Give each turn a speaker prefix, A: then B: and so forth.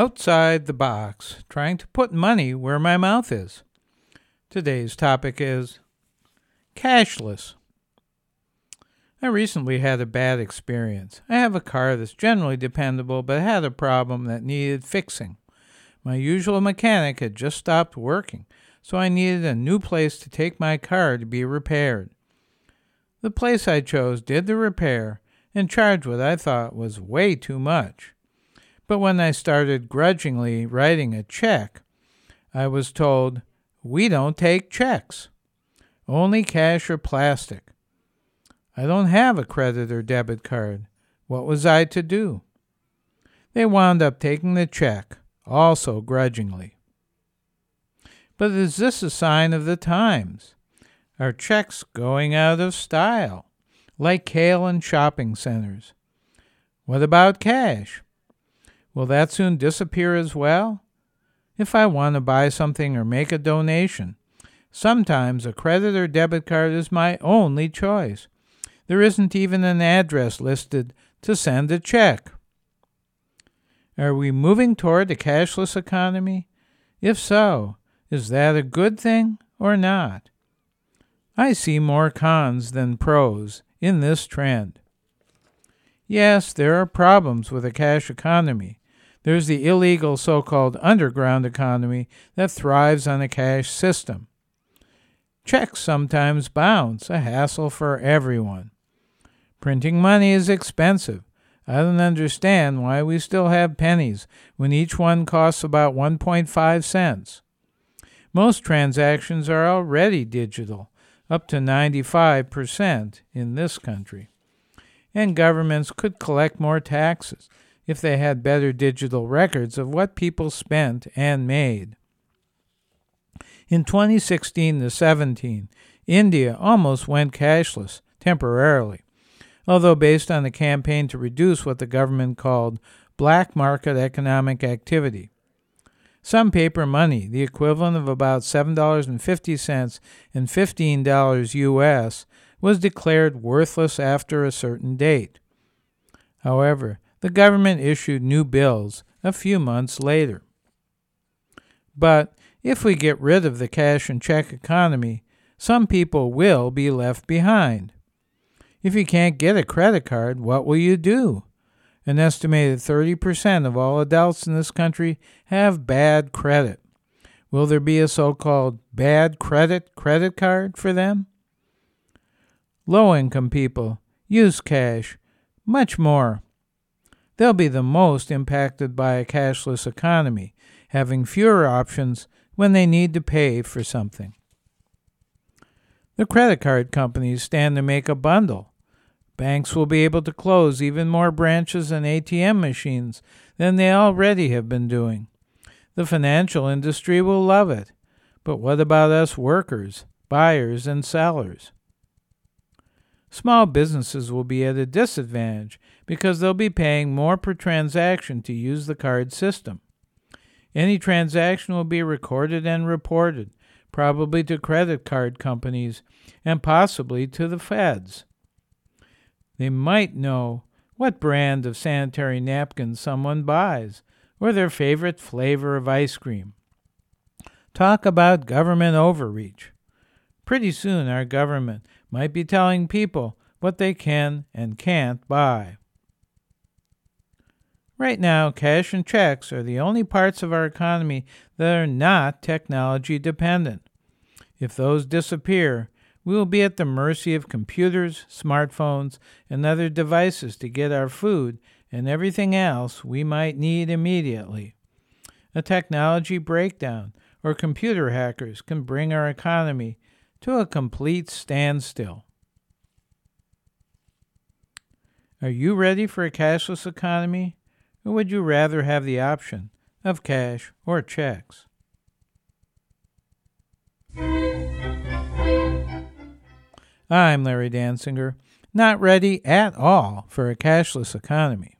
A: outside the box, trying to put money where my mouth is. Today's topic is cashless. I recently had a bad experience. I have a car that's generally dependable, but had a problem that needed fixing. My usual mechanic had just stopped working, so I needed a new place to take my car to be repaired. The place I chose did the repair and charged what I thought was way too much. But when I started grudgingly writing a check, I was told, We don't take checks, only cash or plastic. I don't have a credit or debit card. What was I to do? They wound up taking the check, also grudgingly. But is this a sign of the times? Are checks going out of style, like kale in shopping centers? What about cash? Will that soon disappear as well? If I want to buy something or make a donation, sometimes a credit or debit card is my only choice. There isn't even an address listed to send a check. Are we moving toward a cashless economy? If so, is that a good thing or not? I see more cons than pros in this trend. Yes, there are problems with a cash economy, there's the illegal so called underground economy that thrives on a cash system. Checks sometimes bounce, a hassle for everyone. Printing money is expensive. I don't understand why we still have pennies when each one costs about 1.5 cents. Most transactions are already digital, up to 95% in this country. And governments could collect more taxes if they had better digital records of what people spent and made. In 2016 to 17, India almost went cashless temporarily, although based on the campaign to reduce what the government called black market economic activity. Some paper money, the equivalent of about $7.50 and $15 US, was declared worthless after a certain date. However, the government issued new bills a few months later. But if we get rid of the cash and check economy, some people will be left behind. If you can't get a credit card, what will you do? An estimated 30% of all adults in this country have bad credit. Will there be a so called bad credit credit card for them? Low income people use cash much more they'll be the most impacted by a cashless economy, having fewer options when they need to pay for something. The credit card companies stand to make a bundle. Banks will be able to close even more branches and ATM machines than they already have been doing. The financial industry will love it. But what about us workers, buyers, and sellers? Small businesses will be at a disadvantage because they'll be paying more per transaction to use the card system. Any transaction will be recorded and reported, probably to credit card companies and possibly to the feds. They might know what brand of sanitary napkins someone buys or their favorite flavor of ice cream. Talk about government overreach. Pretty soon, our government might be telling people what they can and can't buy. Right now, cash and checks are the only parts of our economy that are not technology dependent. If those disappear, we will be at the mercy of computers, smartphones, and other devices to get our food and everything else we might need immediately. A technology breakdown or computer hackers can bring our economy to a complete standstill. Are you ready for a cashless economy? Or would you rather have the option of cash or checks? I'm Larry Dansinger, not ready at all for a cashless economy.